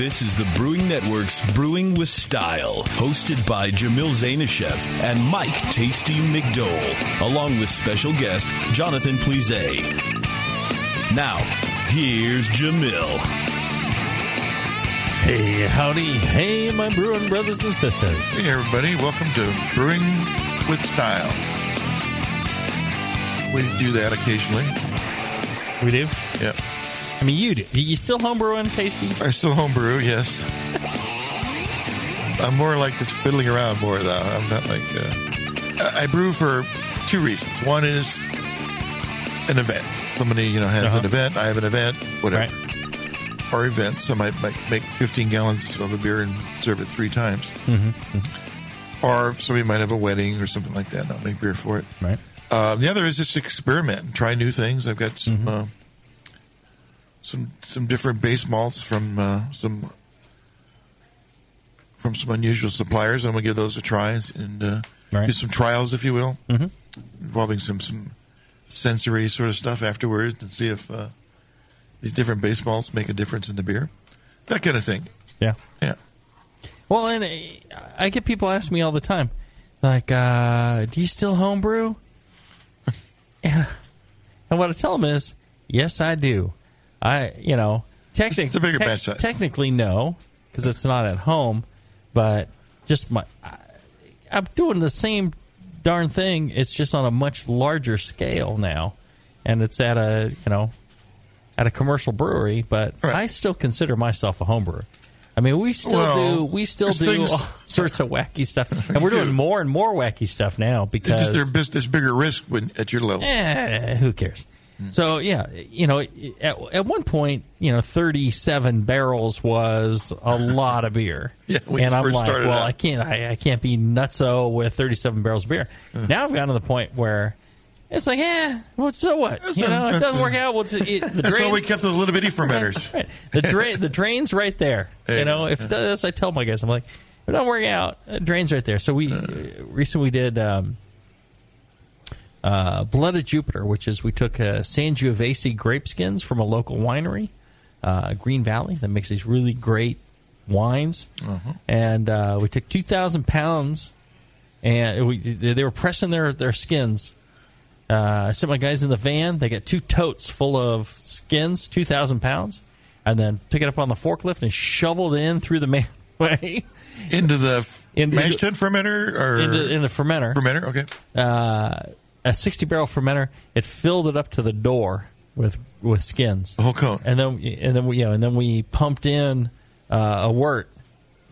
This is the Brewing Network's Brewing with Style, hosted by Jamil Zainasheff and Mike Tasty McDole, along with special guest Jonathan Plise. Now, here's Jamil. Hey, howdy. Hey, my brewing brothers and sisters. Hey, everybody. Welcome to Brewing with Style. We do that occasionally. We do? Yep. I mean, you do. You still homebrewing, Tasty? I still homebrew, yes. I'm more like just fiddling around more, though. I'm not like. Uh, I brew for two reasons. One is an event. Somebody, you know, has Uh-huh. an event. I have an event, whatever. Right. Or events. So I might, might make 15 gallons of a beer and serve it three times. Mm-hmm. Or somebody might have a wedding or something like that, and I'll make beer for it. Right. Uh, the other is just experiment and try new things. I've got some uh, some some different base malts from uh, some from some unusual suppliers. I'm gonna give those a try and uh, Right. do some trials, if you will, Mhm. involving some some sensory sort of stuff afterwards and see if uh, these different base malts make a difference in the beer. That kind of thing. Yeah. Yeah. Well, and uh, I get people ask me all the time, like, uh, do you still homebrew? and, and what I tell them is, yes, I do. I, you know, technically, It's a bigger batch size. technically no, because it's not at home, but just my, I, I'm doing the same darn thing. It's just on a much larger scale now, and it's at a, you know, at a commercial brewery. But Right. I still consider myself a home brewer. I mean, we still Well, do we still do things- all sorts of wacky stuff, and we're doing more and more wacky stuff now because there's, there's bigger risk when at your level. Eh, who cares? Hmm. So yeah, you know, at, at one point, you know, thirty-seven barrels was a lot of beer. Yeah, and I'm like, well, out. I can't, I, I can't be nutso with thirty-seven barrels of beer. Now I've gotten to the point where it's like, yeah, well, so what? That's you know, not- it doesn't work out. Well, it, the That's why we kept those little bitty fermenters. right. The drain, the drain's right there. Yeah, you know, if yeah. that's I tell my guys, I'm like, if it don't work out, the drain's right there. So we uh, recently we did um, uh, Blood of Jupiter, which is we took uh, Sangiovese grape skins from a local winery, uh, Green Valley, that makes these really great wines, and uh, we took two thousand pounds, and we, they were pressing their their skins. Uh, I sent my guys in the van. They got two totes full of skins, two thousand pounds, and then took it up on the forklift and shoveled it in through the manway into the f- Into- mash tun fermenter or into in the fermenter. fermenter. Okay, Uh, a sixty barrel fermenter. It filled it up to the door with with skins, the whole cone. and then and then we yeah, and then we pumped in uh, a wort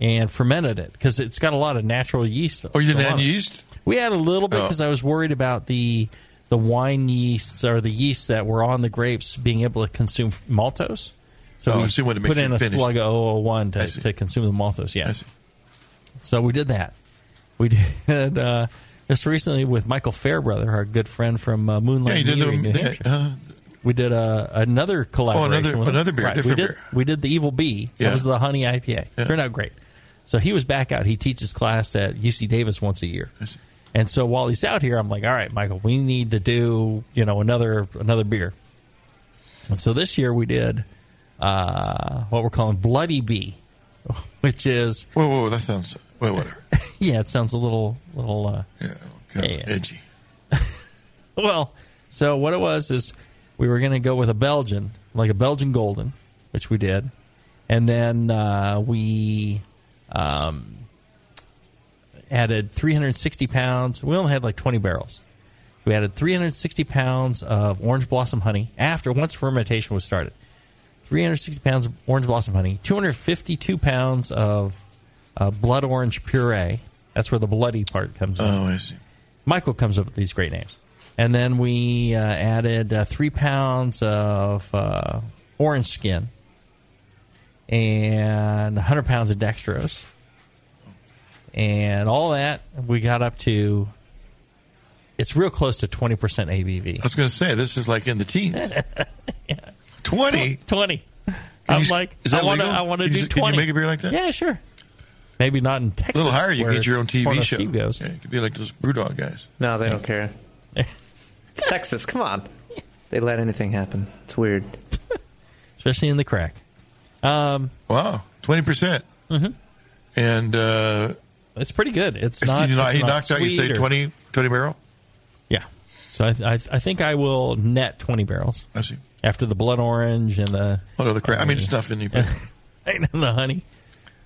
and fermented it because it's got a lot of natural yeast. Oh, you didn't add yeast? We had a little bit Oh. because I was worried about the the wine yeasts or the yeast that were on the grapes being able to consume maltose. So Oh, we I see what it put in a finish. slug of 001 I to, see. to consume the maltose. Yeah. So we did that. We did uh, just recently with Michael Fairbrother, our good friend from uh, Moonlight Meadery, New Hampshire. uh, We did uh, another collaboration. Oh, another- with another beer, Right. we did, beer. We did the Evil Bee. Yeah. That was the honey IPA. Yeah. Turned out great. So he was back out. He teaches class at UC Davis once a year. And so while he's out here, I'm like, all right, Michael, we need to do you know another another beer. And so this year we did uh, what we're calling Bloody Bee, which is whoa, whoa, that sounds well, whatever. yeah, it sounds a little little. Uh, Yeah, kind of Yeah. edgy. Well, so what it was is we were going to go with a Belgian, like a Belgian Golden, which we did, and then uh, we um, added 360 pounds. We only had like 20 barrels. We added 360 pounds of orange blossom honey after once fermentation was started. 360 pounds of orange blossom honey, 252 pounds of uh, blood orange puree. That's where the bloody part comes in. Oh, I see. Michael comes up with these great names. And then we uh, added uh, three pounds of uh, orange skin and 100 pounds of dextrose. And all that, we got up to, it's real close to 20% ABV. I was going to say this is like in the teens. Twenty. 20. Can I'm you- like, is that I want to? I want to do you- 20. Can you make a beer like that? Yeah, sure. Maybe not in Texas. A little higher, you where get your own TV show. Steve goes. Yeah, you could be like those Brewdog guys. No, they don't care. It's Texas. Come on. They let anything happen. It's weird. Especially in the crack. Um, Wow, twenty percent, Mhm. and uh, It's pretty good. It's not. he, knocked- it's he not knocked out. You say or- 20, 20 barrel. Yeah. So I, I I think I will net twenty barrels. I see. After the blood orange and the What other crap? I mean, stuff in you. and the honey.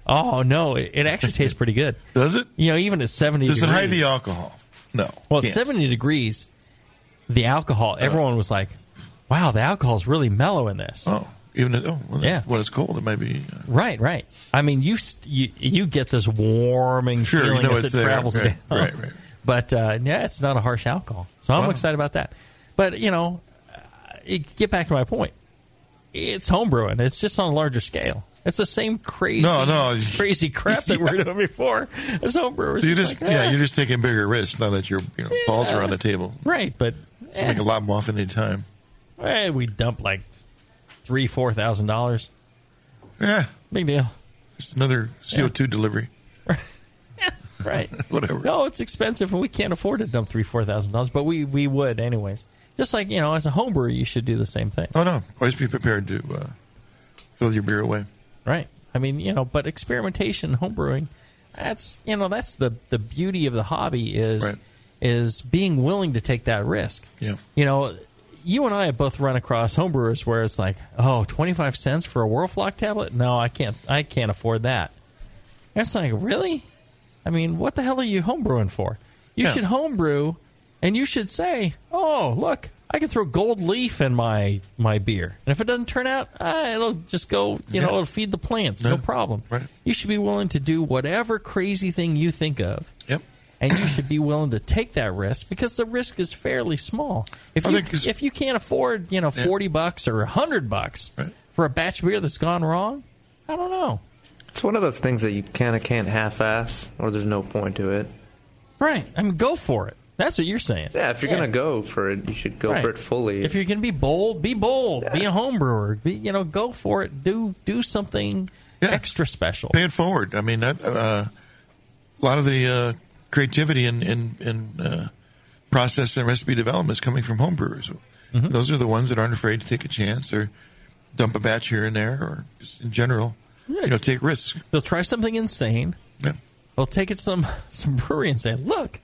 Oh no, it, it actually tastes pretty good. Does it? You know, even at seventy. Does it degrees, hide the alcohol? No. Well, Can't. seventy degrees, the alcohol. Everyone was like, "Wow, the alcohol's really mellow in this." Oh, even if, oh, well, Yeah. When it's cold, it might be. Uh, Right, right. I mean, you you, you get this warming Sure, you feeling know as it's it there. travels Right, down. right, right. But uh, yeah, it's not a harsh alcohol, so I'm Wow. excited about that. But you know, uh, it, get back to my point. It's homebrewing. It's just on a larger scale. It's the same crazy, No, no. crazy crap that we were doing before as homebrewers. So you It's just like, yeah, ah. you're just taking bigger risks now that your you know balls are on the table. right, but So make a lot more off any time. eh, we dump like three, four thousand dollars. Yeah, Big deal. just another CO two delivery. Right. Whatever. No, it's expensive, and we can't afford to dump three, four thousand dollars. But we we would anyways. Just like you know, as a home brewer, you should do the same thing, Oh no, always be prepared to uh, throw your beer away. Right? I mean, you know, but experimentation, homebrewing, that's you know, that's the the beauty of the hobby is Right. is being willing to take that risk. Yeah. You know, you and I have both run across homebrewers where it's like, oh, 25 cents for a Whirlfloc tablet? No, I can't. I can't afford that. That's like, really? I mean, what the hell are you homebrewing for? You Yeah. should homebrew, and you should say, oh, look, I can throw gold leaf in my my beer, and if it doesn't turn out, uh, it'll just go. You know, it'll feed the plants. No Yeah. problem. Right. You should be willing to do whatever crazy thing you think of Yep. and you should be willing to take that risk because the risk is fairly small. If I you if you can't afford, you know, Yeah. forty bucks or hundred bucks Right. for a batch of beer that's gone wrong, I don't know. It's one of those things that you kind of can't half-ass, or there's no point to it. Right? I mean, go for it. That's what you're saying. Yeah, if you're gonna go for it, you should go Right. for it fully. If you're going to be bold, be bold. Be a home brewer. Be, you know, go for it. Do do something Yeah. extra special. Pay it forward. I mean, that, uh, a lot of the uh, creativity in in, in uh, process and recipe development is coming from homebrewers. Mm-hmm. Those are the ones that aren't afraid to take a chance or dump a batch here and there, or just in general, Yeah. you know, take risks. They'll try something insane. Yeah. They'll take it to some some brewery and say, "Look,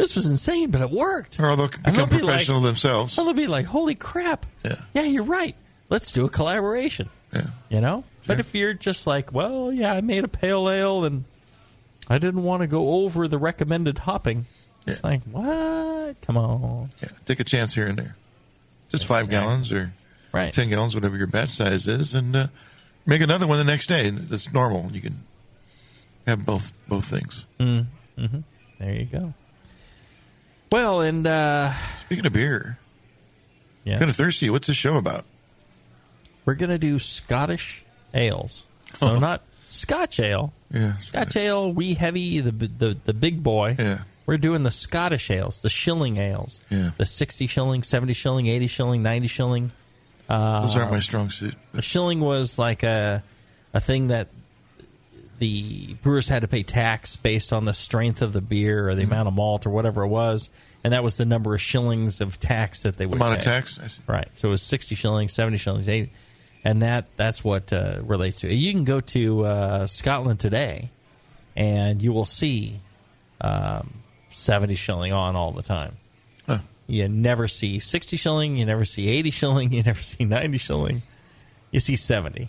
this was insane, but it worked." Or they'll And they'll become be like- professional themselves. They'll be like, "Holy crap! Yeah. yeah, you're right. Let's do a collaboration." Yeah. You know. But if you're just like, "Well, yeah, I made a pale ale and I didn't want to go over the recommended hopping," it's like, "What? Come on!" Yeah, take a chance here and there. Just five gallons or Right. ten gallons, whatever your batch size is, and uh, make another one the next day. That's normal. You can have both both things. Mm-hmm. There you go. Well, and uh, Speaking of beer, yeah, kind of thirsty. What's this show about? we're gonna do Scottish ales. So Oh. not Scotch ale. Yeah, Scotch ale, wee heavy, the the the big boy. Yeah. We're doing the Scottish ales, the shilling ales. Yeah. The sixty shilling, seventy shilling, eighty shilling, ninety shilling. Uh, Those aren't my strong suit. The shilling was like a a thing that the brewers had to pay tax based on the strength of the beer or the Mm-hmm. amount of malt or whatever it was, and that was the number of shillings of tax that they would pay. Amount of tax? Right. So it was sixty shillings, seventy shillings, eighty, and that that's what uh, relates to it. You can go to uh, Scotland today, and you will see um, seventy shilling on all the time. Huh. You never see sixty shilling. You never see eighty shilling. You never see ninety shilling. You see seventy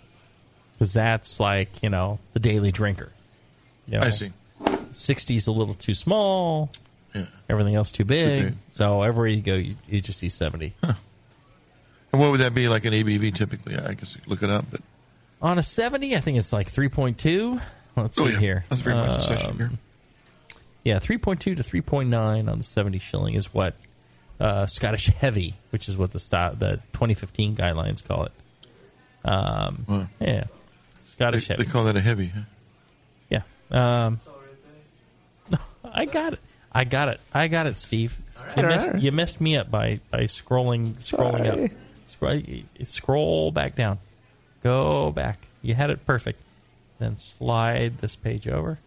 because that's like you know the daily drinker. You know, I see. 60's a little too small. Yeah. Everything else too big. So everywhere you go, you, you just see seventy. And what would that be like an ABV typically? I guess you look it up, but On a 70, I think it's like 3.2. Let's oh see yeah, here. that's very much a Um, session beer. Yeah, 3.2 to 3.9 on the 70 shilling is what uh, Scottish Heavy, which is what the style, the 2015 guidelines call it. Um, Wow. Yeah, Scottish they Heavy. call that a heavy. Huh? Yeah. Um, I got it. I got it. I got it, Steve. you, messed, right. you missed me up by, by scrolling scrolling Sorry. up. Scroll, scroll back down. Go back. You had it perfect. Then slide this page over.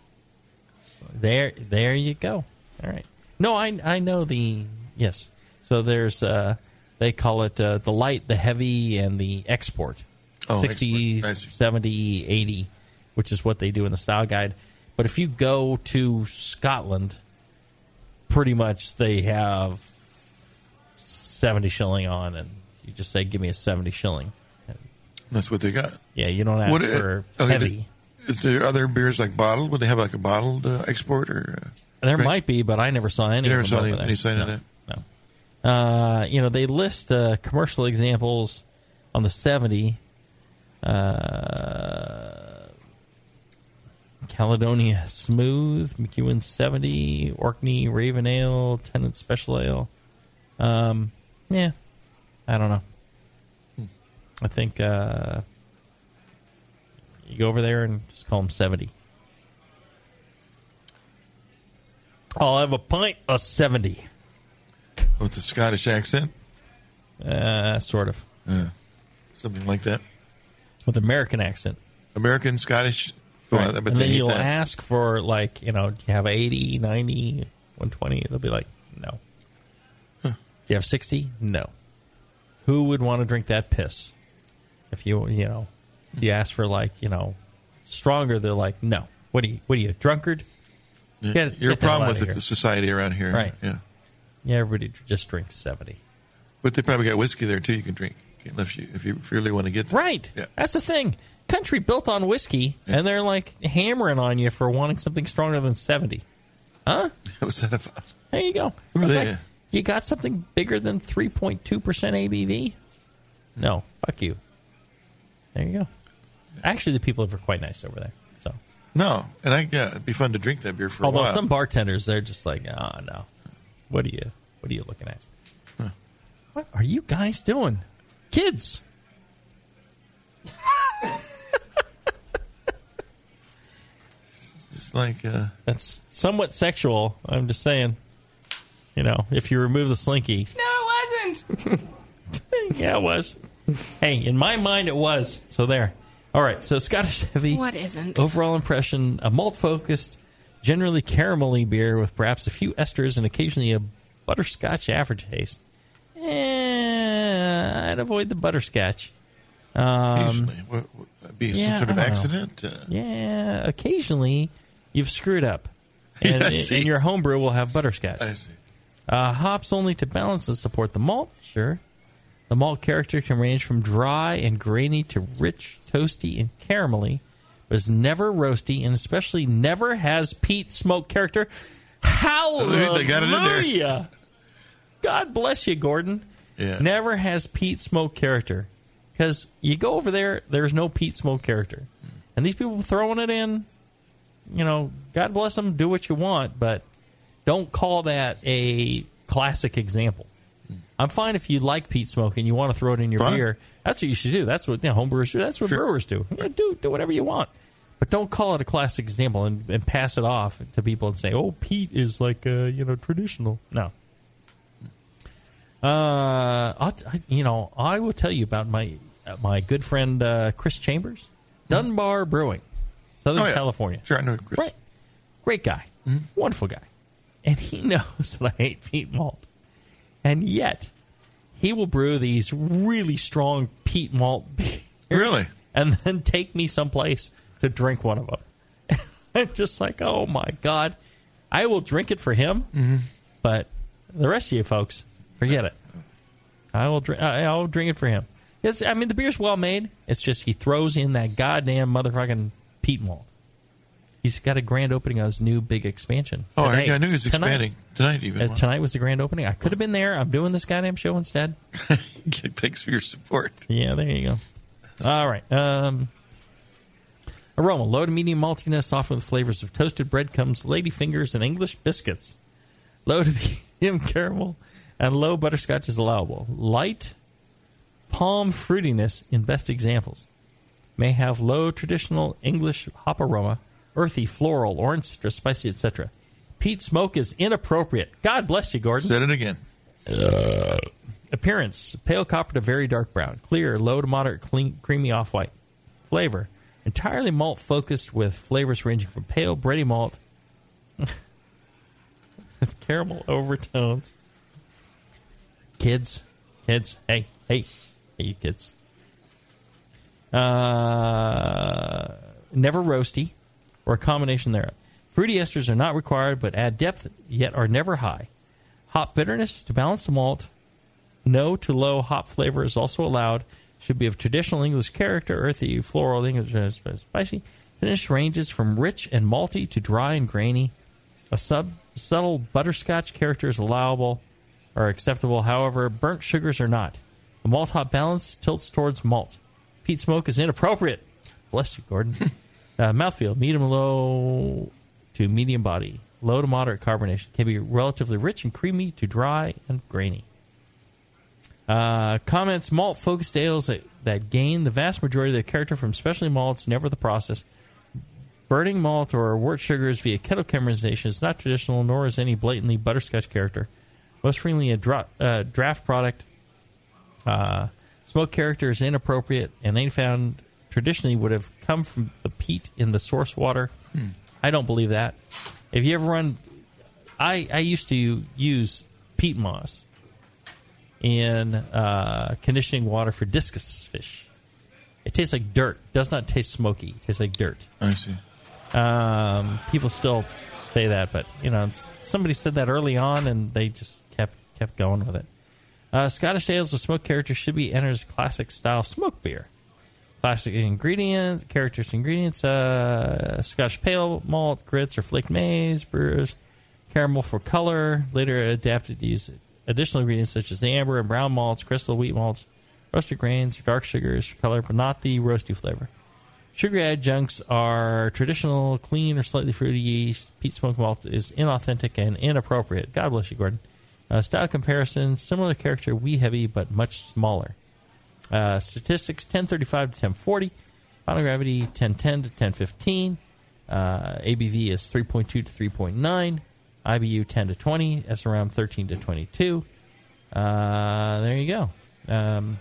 There, there you go. All right. No, I I know the yes. So there's uh, they call it uh, the light, the heavy, and the export. Oh, 60, export. 70, 80. which is what they do in the style guide. But if you go to Scotland, pretty much they have 70 shilling on, and you just say, give me a 70 shilling. That's what they got. Yeah, you don't ask What, for uh, okay, heavy. Is there other beers like bottled? Would they have like a bottled uh, export or? Uh, There might be, but I never saw any. You never of them saw any, any sign of No, that? No. Uh, you know, they list uh, commercial examples on the 70. Uh, Caledonia Smooth, McEwan 70, Orkney Raven Ale, Tennent Special Ale. Um, yeah, I don't know. I think uh, you go over there and just call them 70. I'll have a pint of 70. with a Scottish accent, Uh, sort of. Something like that. With American accent. American, Scottish. Well, Right. I bet and then you'll that. ask for, like, you know, do you have 80, 90, 120? They'll be like, no. Do you have 60? No. Who would want to drink that piss? If you, you know, you ask for, like, you know, stronger, they're like, no. What are you, what are you, a drunkard? Yeah. Get- Your get problem with here. the society around here, Right. Yeah, Yeah, everybody just drinks 70. but they probably got whiskey there too. You can drink if you if you really want to get there. Right. Yeah. That's the thing. Country built on whiskey, and they're like hammering on you for wanting something stronger than 70. Huh? What's that about? There you go. Like, you got something bigger than 3.2% ABV? No. Fuck you. There you go. Actually, the people are quite nice over there. So, No, and I yeah, it'd be fun to drink that beer for although a while. Although some bartenders, they're just like, oh no, what are you, what are you looking at? What are you guys doing, kids? it's like uh, That's somewhat sexual. I'm just saying. You know, if you remove the slinky. No, it wasn't. yeah, it was. Hey, in my mind, it was. So there. All right. So Scottish heavy. What isn't? Overall impression: a malt-focused, generally caramelly beer with perhaps a few esters and occasionally a butterscotch aftertaste. Eh, I'd avoid the butterscotch. Um, occasionally, be yeah, some sort of I don't know. accident. Uh, yeah, occasionally you've screwed up, and, and your homebrew will have butterscotch. I see. Uh, hops only to balance and support the malt, sure. The malt character can range from dry and grainy to rich, toasty, and caramelly, but is never roasty and especially never has peat smoke character. Hallelujah! They got it in there. God bless you, Gordon. Yeah. Never has peat smoke character. Because you go over there, there's no peat smoke character. And these people throwing it in, you know, God bless them, do what you want, but don't call that a classic example. I'm fine if you like peat smoke and you want to throw it in your Fine. beer. That's what you should do. That's what you know, homebrewers do. That's what Sure. brewers do. Do do whatever you want, but don't call it a classic example and, and pass it off to people and say, "Oh, peat is like uh, you know traditional." No. Uh, I'll t- I, you know, I will tell you about my uh, my good friend uh, Chris Chambers, Dunbar Brewing, Southern Oh, yeah. California. Sure, I know Chris. Right. Great guy. Wonderful guy. And he knows that I hate peat malt. And yet, he will brew these really strong peat malt beers. Really? And then take me someplace to drink one of them. I'm just like, oh my God. I will drink it for him, but the rest of you folks, forget it. I will drink. I'll drink it for him. It's, I mean, the beer's well made. It's just he throws in that goddamn motherfucking peat malt. He's got a grand opening on his new big expansion. Oh, I. I knew he was Tonight. expanding tonight. Even As tonight was the grand opening. I could have been there. I'm doing this goddamn show instead. Thanks for your support. Yeah, there you go. All right. Um, aroma: low to medium maltiness, often with flavors of toasted breadcrumbs, lady fingers, and English biscuits. Low to medium caramel and low butterscotch is allowable. Light pome fruitiness in best examples. May have low traditional English hop aroma, earthy, floral, orange citrus, spicy, etc. Peat smoke is inappropriate. God bless you, Gordon. Said it again. Uh. Appearance: pale copper to very dark brown, clear, low to moderate, clean, creamy off white. Flavor: entirely malt focused with flavors ranging from pale bready malt with caramel overtones. Kids, kids, hey, hey, hey, you kids. Uh, never roasty, or a combination thereof. Fruity esters are not required, but add depth, yet are never high. Hop bitterness to balance the malt. No to low hop flavor is also allowed. Should be of traditional English character, earthy, floral, English, spicy. Finish ranges from rich and malty to dry and grainy. A sub, subtle butterscotch character is allowable or acceptable. However, burnt sugars are not. The malt hop balance tilts towards malt. Peat smoke is inappropriate. Bless you, Gordon. uh, mouthfeel, medium low to medium body. Low to moderate carbonation. Can be relatively rich and creamy to dry and grainy. Uh, comments malt focused ales that, that gain the vast majority of their character from specialty malts, never the process. Burning malt or wort sugars via kettle caramelization is not traditional, nor is any blatantly butterscotch character. Most frequently, a dra- uh, draft product. Uh, smoke character is inappropriate, and they found traditionally would have come from the peat in the source water. Hmm. I don't believe that. If you ever run, I I used to use peat moss in uh, conditioning water for discus fish. It tastes like dirt. Does not taste smoky. It tastes like dirt. I see. Um, people still say that, but you know, somebody said that early on, and they just kept going with it. Uh, Scottish ales with smoke character should be entered as classic style smoke beer. Classic ingredients, characters, ingredients: uh, Scotch pale malt, grits or flaked maize, brewers, caramel for color. Later adapted to use additional ingredients such as the amber and brown malts, crystal wheat malts, roasted grains, dark sugars for color, but not the roasty flavor. Sugar adjuncts are traditional, clean, or slightly fruity yeast. Peat smoke malt is inauthentic and inappropriate. God bless you, Gordon. Uh, style comparison similar character, wee heavy, but much smaller. Uh, statistics 1035 to 1040. Final gravity 1010 to 1015. Uh, ABV is 3.2 to 3.9. IBU 10 to 20. SRM 13 to 22. Uh, there you go. Um,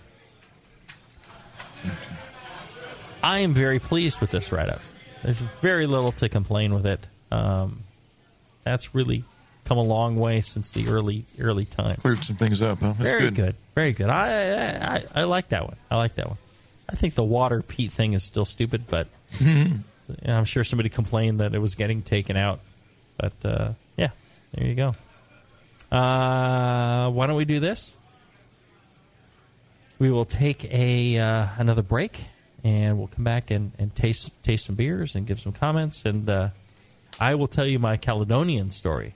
I am very pleased with this write up. There's very little to complain with it. Um, that's really come a long way since the early early time. Cleared some things up, huh? That's Very good. good. Very good. I, I I I like that one. I like that one. I think the water peat thing is still stupid, but I'm sure somebody complained that it was getting taken out. But uh, yeah, there you go. Uh, why don't we do this? We will take a uh, another break, and we'll come back and, and taste taste some beers and give some comments, and uh, I will tell you my Caledonian story.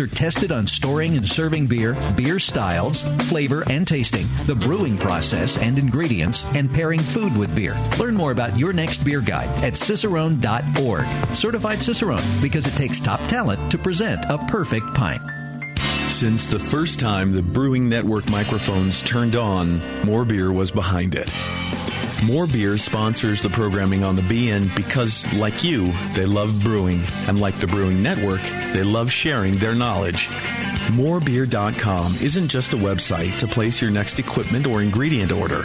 are tested on storing and serving beer, beer styles, flavor and tasting, the brewing process and ingredients, and pairing food with beer. Learn more about your next beer guide at cicerone.org. Certified Cicerone because it takes top talent to present a perfect pint. Since the first time the Brewing Network microphones turned on, More Beer was behind it. More Beer sponsors the programming on the BN because, like you, they love brewing. And like the Brewing Network, they love sharing their knowledge. Morebeer.com isn't just a website to place your next equipment or ingredient order.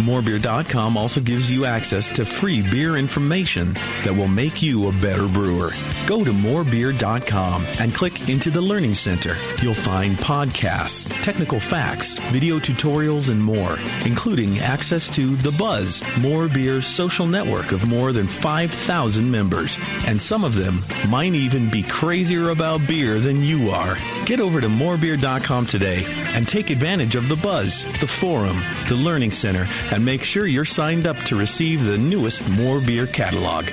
Morebeer.com also gives you access to free beer information that will make you a better brewer. Go to morebeer.com and click into the Learning Center. You'll find podcasts, technical facts, video tutorials, and more, including access to The Buzz, More Beer's social network of more than 5,000 members. And some of them might even be crazier about beer than you are. Get over to morebeer.com today and take advantage of The Buzz, the forum, the Learning Center, and make sure you're signed up to receive the newest More Beer catalog.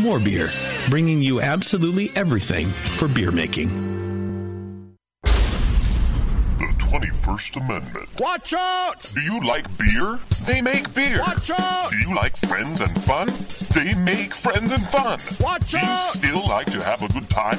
More Beer, bringing you absolutely everything for beer making. The 21st Amendment. Watch out! Do you like beer? They make beer. Watch out! Do you like friends and fun? They make friends and fun. Watch out! Do out! you still like to have a good time?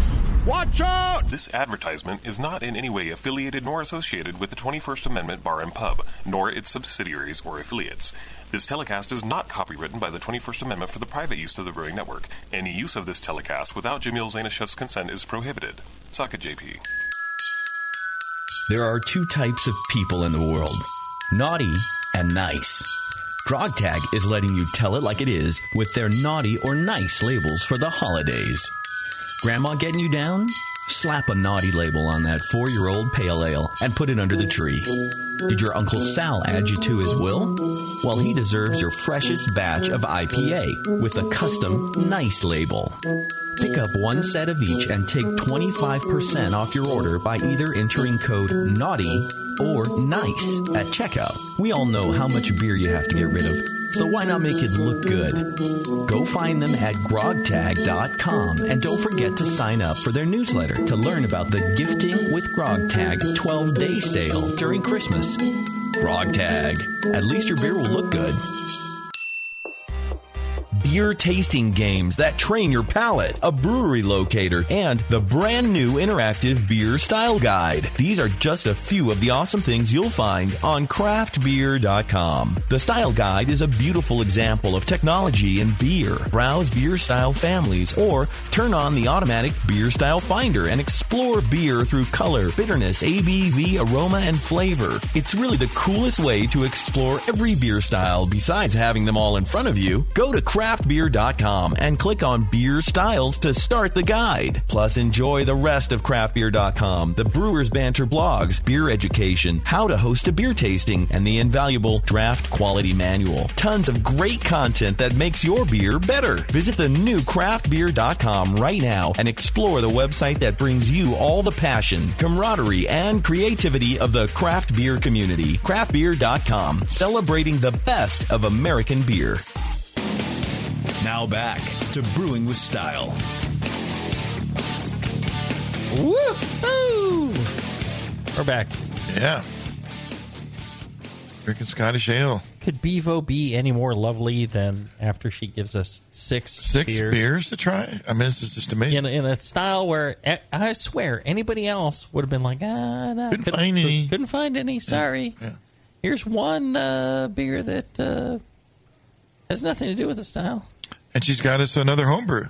Watch out! This advertisement is not in any way affiliated nor associated with the 21st Amendment Bar and Pub, nor its subsidiaries or affiliates. This telecast is not copywritten by the 21st Amendment for the private use of the Brewing Network. Any use of this telecast without Jamil Zainasheff's consent is prohibited. Suck it, JP. There are two types of people in the world naughty and nice. GrogTag is letting you tell it like it is with their naughty or nice labels for the holidays. Grandma getting you down? Slap a naughty label on that four year old pale ale and put it under the tree. Did your Uncle Sal add you to his will? Well, he deserves your freshest batch of IPA with a custom nice label. Pick up one set of each and take 25% off your order by either entering code NAUGHTY or NICE at checkout. We all know how much beer you have to get rid of, so why not make it look good? Go find them at grogtag.com and don't forget to sign up for their newsletter to learn about the Gifting with GrogTag 12 day sale during Christmas. GrogTag. At least your beer will look good. Beer tasting games that train your palate, a brewery locator, and the brand new interactive beer style guide. These are just a few of the awesome things you'll find on craftbeer.com. The style guide is a beautiful example of technology in beer. Browse beer style families or turn on the automatic beer style finder and explore beer through color, bitterness, ABV, aroma, and flavor. It's really the coolest way to explore every beer style besides having them all in front of you. Go to craftbeer.com and click on beer styles to start the guide. Plus, enjoy the rest of craftbeer.com, the Brewers Banter blogs, beer education, how to host a beer tasting, and the invaluable draft quality manual. Tons of great content that makes your beer better. Visit the new craftbeer.com right now and explore the website that brings you all the passion, camaraderie, and creativity of the craft beer community. Craftbeer.com, celebrating the best of American beer. Now back to Brewing with Style. Woo! We're back. Yeah. Drinking Scottish ale. Could Bevo be any more lovely than after she gives us six Six beers? beers, to try. I mean, this is just amazing. in, in a style where eh, I swear anybody else would have been like, ah, no, Couldn't find any." Couldn't find any. Sorry. Yeah. Here's one uh, beer that uh, has nothing to do with the style. And she's got us another homebrew.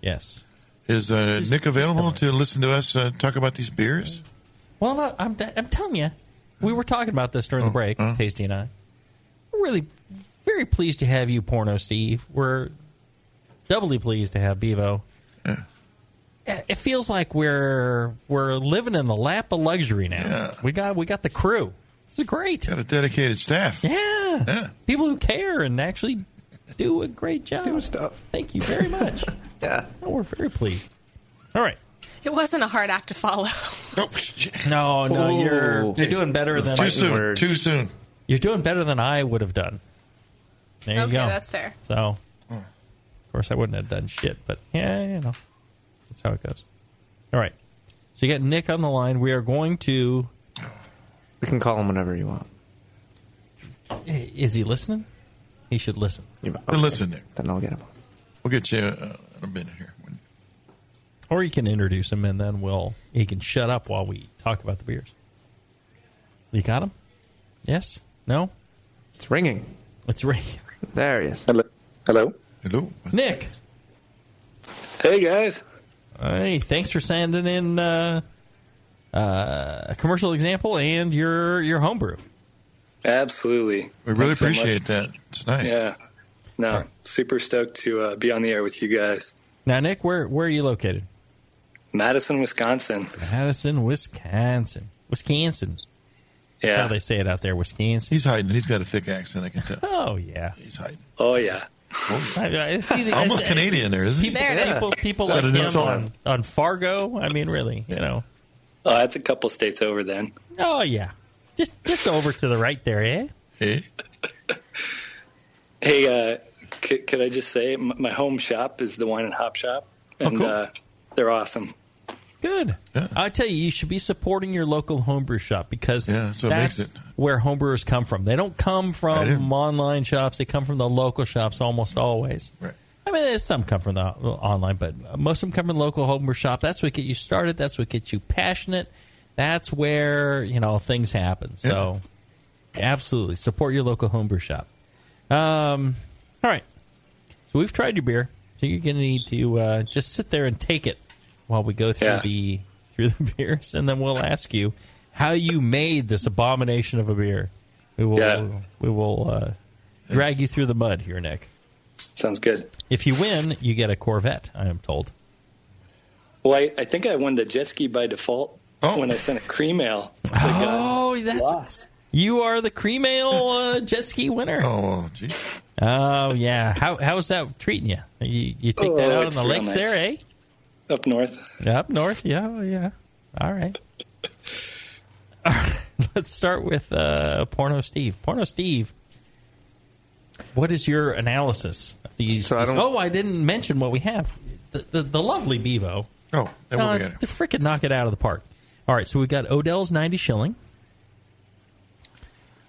Yes. Is uh, Nick available to listen to us uh, talk about these beers? Well, no, I'm, I'm telling you, we were talking about this during the break, Tasty and I. We're really very pleased to have you, Porno Steve. We're doubly pleased to have Bevo. Eh, It feels like we're we're living in the lap of luxury now. Yeah. We got we got the crew. This is great. Got a dedicated staff. Yeah. Yeah. People who care and actually do a great job. Do stuff. Thank you very much. Yeah. Oh, we're very pleased. All right. It wasn't a hard act to follow. Oh. No, no, Ooh. you're you're doing better than Too soon. words. Too soon. you're doing better than I would have done. There you okay, go. that's fair. So, of course, I wouldn't have done shit, but yeah, you know, that's how it goes. All right. So you got Nick on the line. We are going to. We can call him whenever you want. Is he listening? He should listen. You, listen, Nick. Then I'll get him. We'll get you uh, in a minute here. Or you can introduce him, and then we'll he can shut up while we talk about the beers. You got him? Yes? No? It's ringing. It's ringing. There he is. Hello. Hello. Hello. Nick. Hey guys. Hey, thanks for sending in uh, uh, a commercial example and your your homebrew. Absolutely. We really Thanks so appreciate that. It's nice. Yeah. No, All right. super stoked to uh, be on the air with you guys. Now, Nick, where where are you located? Madison, Wisconsin. Madison, Wisconsin. Wisconsin. That's Yeah. how they say it out there, Wisconsin. He's hiding. He's got a thick accent. I can tell. Oh yeah, he's hiding. Oh yeah. I, I see the, Almost I- I- Canadian there, isn't he? People, There people, people like him on, on Fargo. I mean, really, you know. Oh, that's a couple states over then. Oh yeah, just just over to the right there, eh? Hey. Hey, uh, could, could I just say m- my home shop is the Wine and Hop Shop, and uh, they're awesome. Good. I tell you, you should be supporting your local homebrew shop because that's what that's makes it. where homebrewers come from. They don't come from online shops; they come from the local shops almost always. Right. I mean, there's some come from the online, but most of them come from the local homebrew shop. That's what get you started. That's what gets you passionate. That's where you know things happen. So, absolutely support your local homebrew shop. Um, all right. So we've tried your beer. So you're going to need to uh, just sit there and take it while we go through Yeah. the through the beers, and then we'll ask you how you made this abomination of a beer. We will Yeah. we will uh, drag you through the mud here, Nick. Sounds good. If you win, you get a Corvette. I am told. Well, I, I think I won the jet ski by default when I sent a cream ale. Oh, that's lost. You are the cream ale uh, jet ski winner. Oh, gee. Oh yeah. How how's that treating you? You, you take that Oh, out on the real lakes nice. there, eh? Up north. Up north, yeah, oh, yeah. All right. All right. Let's start with uh, Porno Steve. Porno Steve, what is your analysis of these? So I don't- oh, I didn't mention what we have. The, the, the lovely Bevo. Oh, then No, what we got? to freaking knock it out of the park. All right, so we've got Odell's 90 shilling.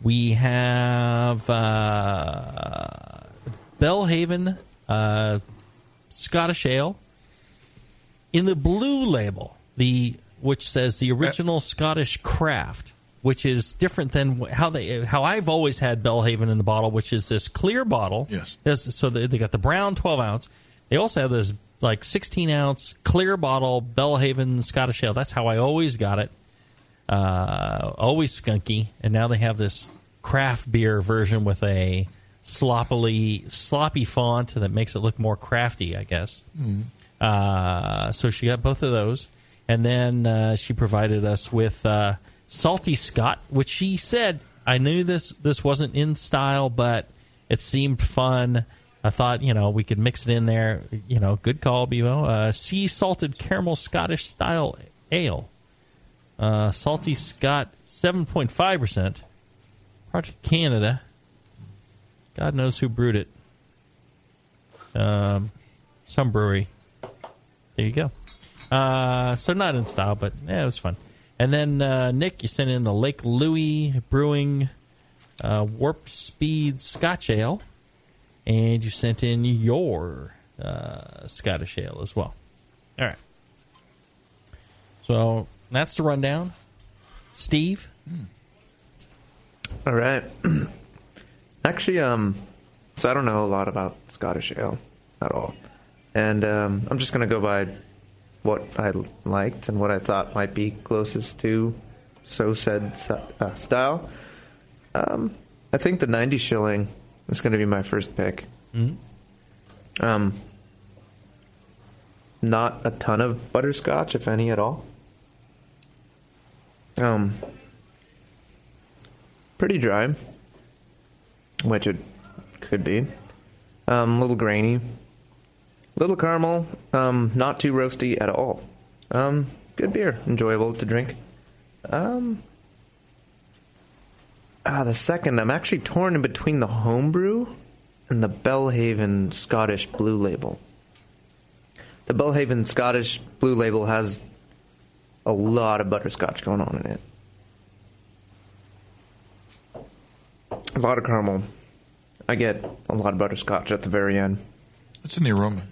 We have uh, Belhaven uh, Scottish Ale in the blue label, the which says the original Scottish craft, which is different than how they how I've always had Belhaven in the bottle, which is this clear bottle. Yes. This, so they, they got the brown 12 ounce. They also have this like 16 ounce clear bottle Belhaven Scottish Ale. That's how I always got it. Uh, always skunky. And now they have this craft beer version with a sloppily sloppy font that makes it look more crafty, I guess. Mm. Uh, so she got both of those, and then uh, she provided us with uh, salty Scott, which she said I knew this this wasn't in style, but it seemed fun. I thought you know we could mix it in there. You know, good call, Bevo. Uh, sea salted caramel Scottish style ale, uh, salty Scott, seven point five percent. Project Canada. God knows who brewed it. Um, some brewery. There you go. Uh, so not in style, but yeah, it was fun. And then uh, Nick, you sent in the Lake Louie Brewing uh, Warp Speed Scotch Ale, and you sent in your uh, Scottish Ale as well. All right. So that's the rundown. Steve, All right. Actually, um, so I don't know a lot about Scottish ale at all, and um, I'm just gonna go by what I liked and what I thought might be closest to so said uh, style. Um, I think the 90 shilling is going to be my first pick. Mhm. Um, not a ton of butterscotch, if any at all. Um, pretty dry, which it could be. Um, a little grainy, little caramel. Um, not too roasty at all. Um, good beer, enjoyable to drink. Um, ah, the second, I'm actually torn in between the homebrew and the Belhaven Scottish Blue Label. The Belhaven Scottish Blue Label has a lot of butterscotch going on in it. A lot of caramel. I get a lot of butterscotch at the very end. It's in the aroma.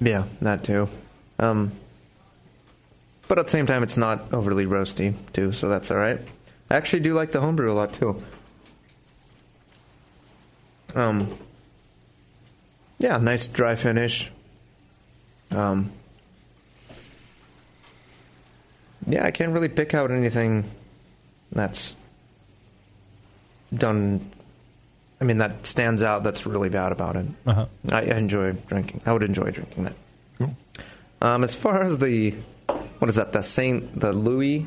Yeah, that too. Um, but at the same time, it's not overly roasty too, so that's all right. I actually do like the homebrew a lot too. Um, yeah, nice dry finish. Um, yeah, I can't really pick out anything that's done. I mean, that stands out. That's really bad about it. Uh-huh. I, I enjoy drinking. I would enjoy drinking that. Um, as far as the what is that? The Saint, the Louie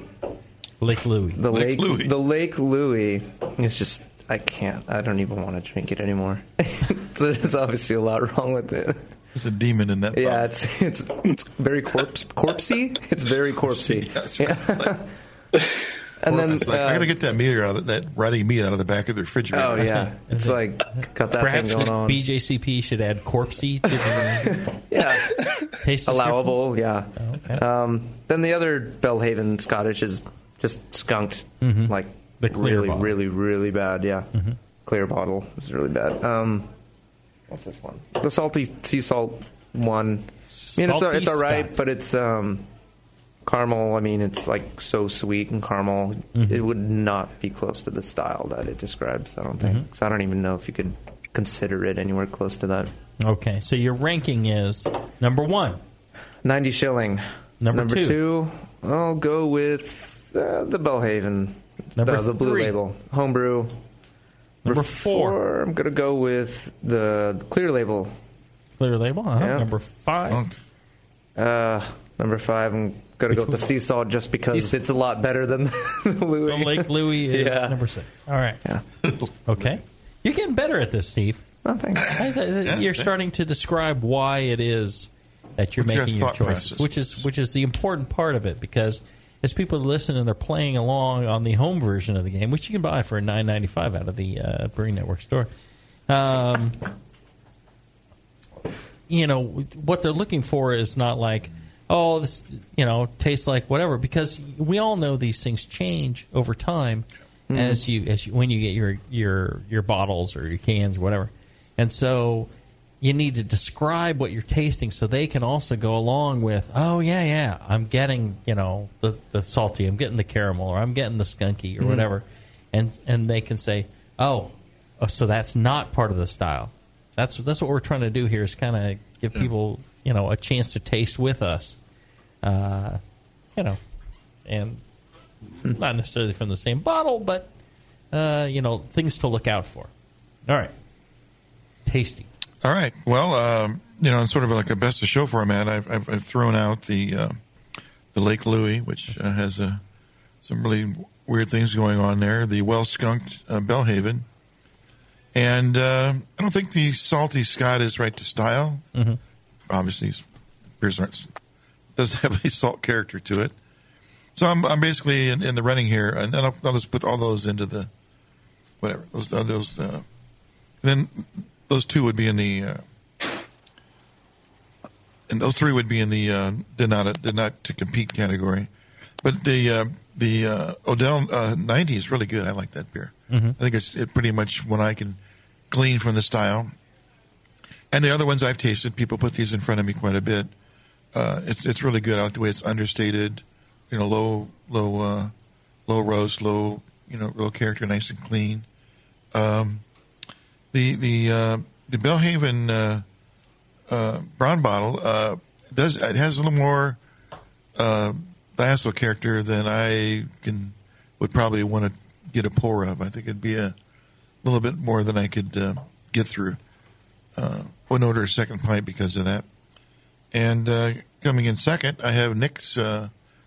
Lake Louie. The Lake Lake, Louie. the Lake Louis is just I can't. I don't even want to drink it anymore. so there's obviously a lot wrong with it. There's a demon in that. Yeah, it's it's it's very corpse corpsey. It's very corpsey. That's Yeah. and then It's like, I uh, got to get that meat out of the, that rotting meat out of the back of the refrigerator. oh yeah, it's like got that Perhaps thing going on. BJCP should add corpsey to the yeah, taste allowable. Yeah. Oh, okay. Um, then the other Belhaven Scottish is just skunked, like Mm-hmm. The clear really, bottle. Mm-hmm. really, really bad. Yeah, clear bottle is really bad. Um, what's this one? The salty sea salt one. I mean, it's Salty it's all right, Scott. but it's um, caramel. I mean, it's like so sweet and caramel. Mm-hmm. It would not be close to the style that it describes. I don't think. Mm-hmm. So I don't even know if you could consider it anywhere close to that. Okay, so your ranking is number one. 90 shilling. Number two. two. I'll go with uh, the Belhaven. Number uh, the blue three. label. Homebrew. Number four. I'm going to go with the clear label. Clear label. Uh-huh. Yeah. Number five. Skunk. Uh, number five, I'm going to go with the sea salt just because Sea- it's a lot better than the Louie. Well, Lake Louie is Yeah. number six. All right. Yeah. Okay. You're getting better at this, Steve. Oh, thanks. I- I- You're starting to describe why it is that you're What's making your thought choices, process? which is which is the important part of it because as people listen and they're playing along on the home version of the game, which you can buy for nine ninety five out of the uh, Brewing Network store. Um, you know what they're looking for is not like oh this you know tastes like whatever because we all know these things change over time as you as you when you get your your your bottles or your cans or whatever and so you need to describe what you're tasting so they can also go along with oh yeah yeah i'm getting you know the the salty i'm getting the caramel or i'm getting the skunky or whatever. And and they can say oh, oh so that's not part of the style. That's that's what we're trying to do here is kind of give people you know a chance to taste with us, uh, you know, and not necessarily from the same bottle, but uh, you know things to look out for. All right, tasty. All right. Well, um, you know, in sort of like a best of show format, I've, I've, I've thrown out the uh, the Lake Louie, which uh, has uh, some really weird things going on there. The well skunked uh, Belhaven, and uh, I don't think the salty Scott is right to style. Mm-hmm. Obviously, beers aren't doesn't have a salt character to it. So I'm I'm basically in, in the running here, and then I'll, I'll just put all those into the whatever those uh, those. Uh, then those two would be in the, uh, and those three would be in the uh, did not did not to compete category. But the uh, the uh, Odell uh, 90 is really good. I like that beer. Mhm. I think it's it pretty much what I can glean from the style. And the other ones I've tasted, people put these in front of me quite a bit. Uh, it's it's really good. I like the way it's understated. You know, low low uh, low roast, low you know, low character, nice and clean. Um, the the uh, the Belhaven uh, uh, brown bottle uh, does it has a little more uh, diacetyl character than I can would probably want to get a pour of. I think it'd be a little bit more than I could uh, get through. Uh, wouldn't order a second pint because of that. And uh, coming in second, I have Nick's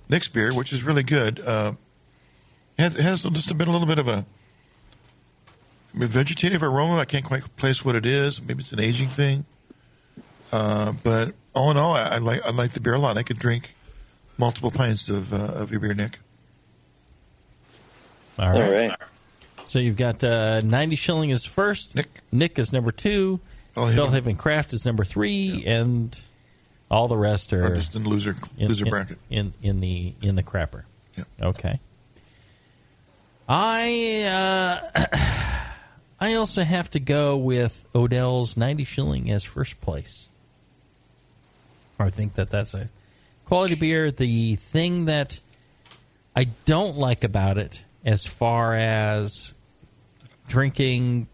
Nick's beer, which is really good. It has, just a bit, a little bit of a vegetative aroma. I can't quite place what it is. Maybe it's an aging thing. Uh, but all in all, I, I like I like the beer a lot. I could drink multiple pints of uh, of your beer, Nick. All right. All right. So you've got uh, 90 shilling is first. Nick. Nick is number two. Belhaven. Belhaven Craft is number three, and all the rest are I'm just in the loser in, loser in- bracket. in in the in the crapper. Yeah. Okay. I uh, I also have to go with Odell's 90 shilling as first place. I think that that's a quality beer. The thing that I don't like about it, as far as drinking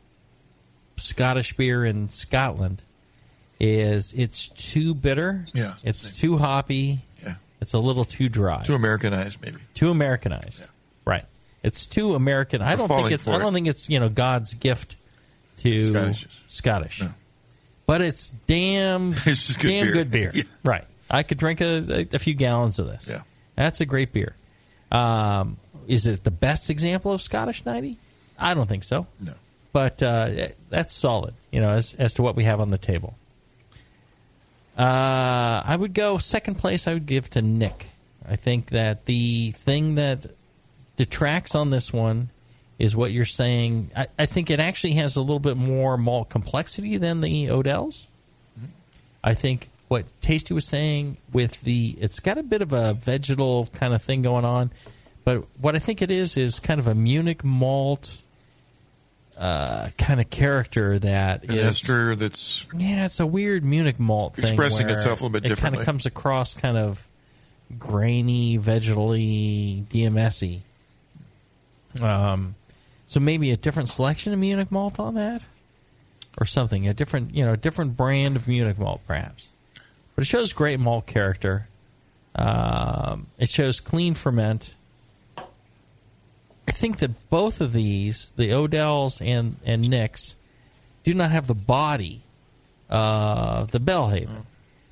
Scottish beer in Scotland, is it's too bitter. Yeah, it's same. too hoppy. Yeah. It's a little too dry. Too Americanized, maybe. Too Americanized. Right. It's too American. I don't think it's. I don't think it's you know God's gift to Scottish. Scottish. No. But it's damn, It's just good damn beer. good beer. Yeah. Right. I could drink a, a, a few gallons of this. Yeah. That's a great beer. Um, is it the best example of Scottish ninety? I don't think so. No, but uh, that's solid. You know, as as to what we have on the table. Uh, I would go second place. I would give to Nick. I think that the thing that detracts on this one is what you're saying. I, I think it actually has a little bit more malt complexity than the Odell's. I think what Tasty was saying with the it's got a bit of a vegetal kind of thing going on, but what I think it is is kind of a Munich malt uh, kind of character that An is- ester that's yeah, it's a weird Munich malt thing. Expressing itself a little bit it kind of comes across kind of grainy, vegetally, DMS-y. Um, so maybe a different selection of Munich malt on that, or something. A different, you know, a different brand of Munich malt, perhaps. But it shows great malt character. Um, it shows clean ferment. I think that both of these, the Odell's and and Nick's, do not have the body of the Belhaven.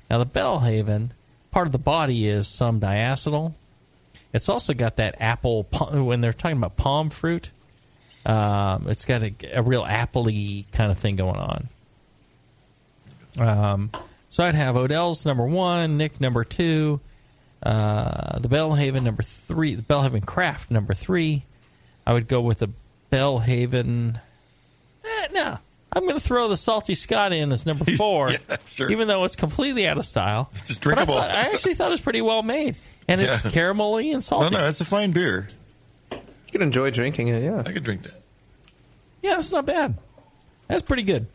Now, the Belhaven, part of the body is some diacetyl. It's also got that apple, when they're talking about pome fruit, um, it's got a, a real appley kind of thing going on. Um, so I'd have Odell's number one, Nick number two, uh, the Belhaven number three, the Belhaven Craft number three. I would go with the Belhaven. Eh, no, I'm going to throw the Salty Scott in as number four, even though it's completely out of style. It's I drinkable. thought- I, actually thought it was pretty well made, and it's Yeah. caramelly and salty. No, no, it's a fine beer. You can enjoy drinking it, yeah. I could drink that. Yeah, that's not bad. That's pretty good.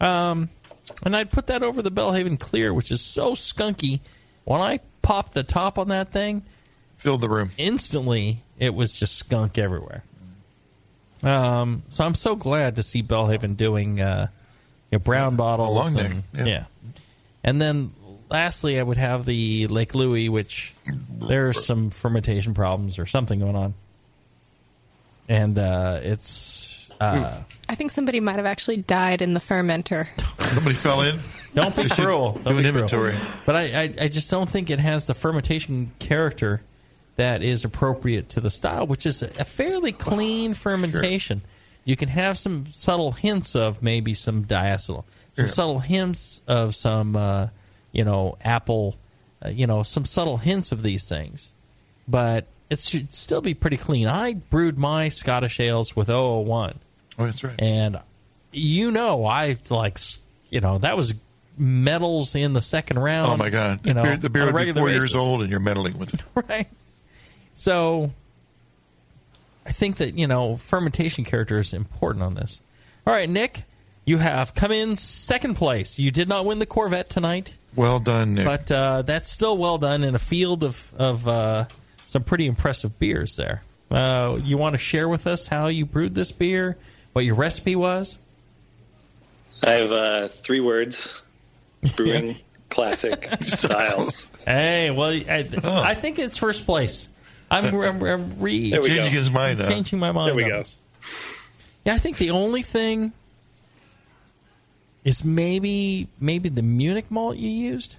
Um, and I'd put that over the Belhaven Clear, which is so skunky. When I popped the top on that thing, filled the room instantly. It was just skunk everywhere. Um, so I'm so glad to see Belhaven doing uh, you know, brown bottles. long neck, and, yeah. yeah. And then lastly, I would have the Lake Louie, which there's some fermentation problems or something going on, and uh, it's uh, I think somebody might have actually died in the fermenter. Somebody fell in. Don't be cruel. Don't Do an be cruel. inventory. But I, I, I just don't think it has the fermentation character that is appropriate to the style, which is a fairly clean fermentation. You can have some subtle hints of maybe some diacetyl, some Yeah. subtle hints of some, uh, you know, apple, uh, you know, some subtle hints of these things. But it should still be pretty clean. I brewed my Scottish ales with 001. Oh, that's right. And you know, I like, you know, that was medals in the second round. Oh my God! You know, the beer, the beer would be four basis. years old, and you're meddling with it. right? So, I think that you know fermentation character is important on this. All right, Nick, you have come in second place. You did not win the Corvette tonight, Well done, Nick. but uh, that's still well done in a field of of uh, some pretty impressive beers there. Uh, you want to share with us how you brewed this beer, what your recipe was? I have uh, three words: brewing classic styles. Hey, well, I, I think it's first place. I'm, I'm, I'm re- Changing go. his mind now. Changing my mind. There we go. this. Yeah, I think the only thing is maybe maybe the Munich malt you used.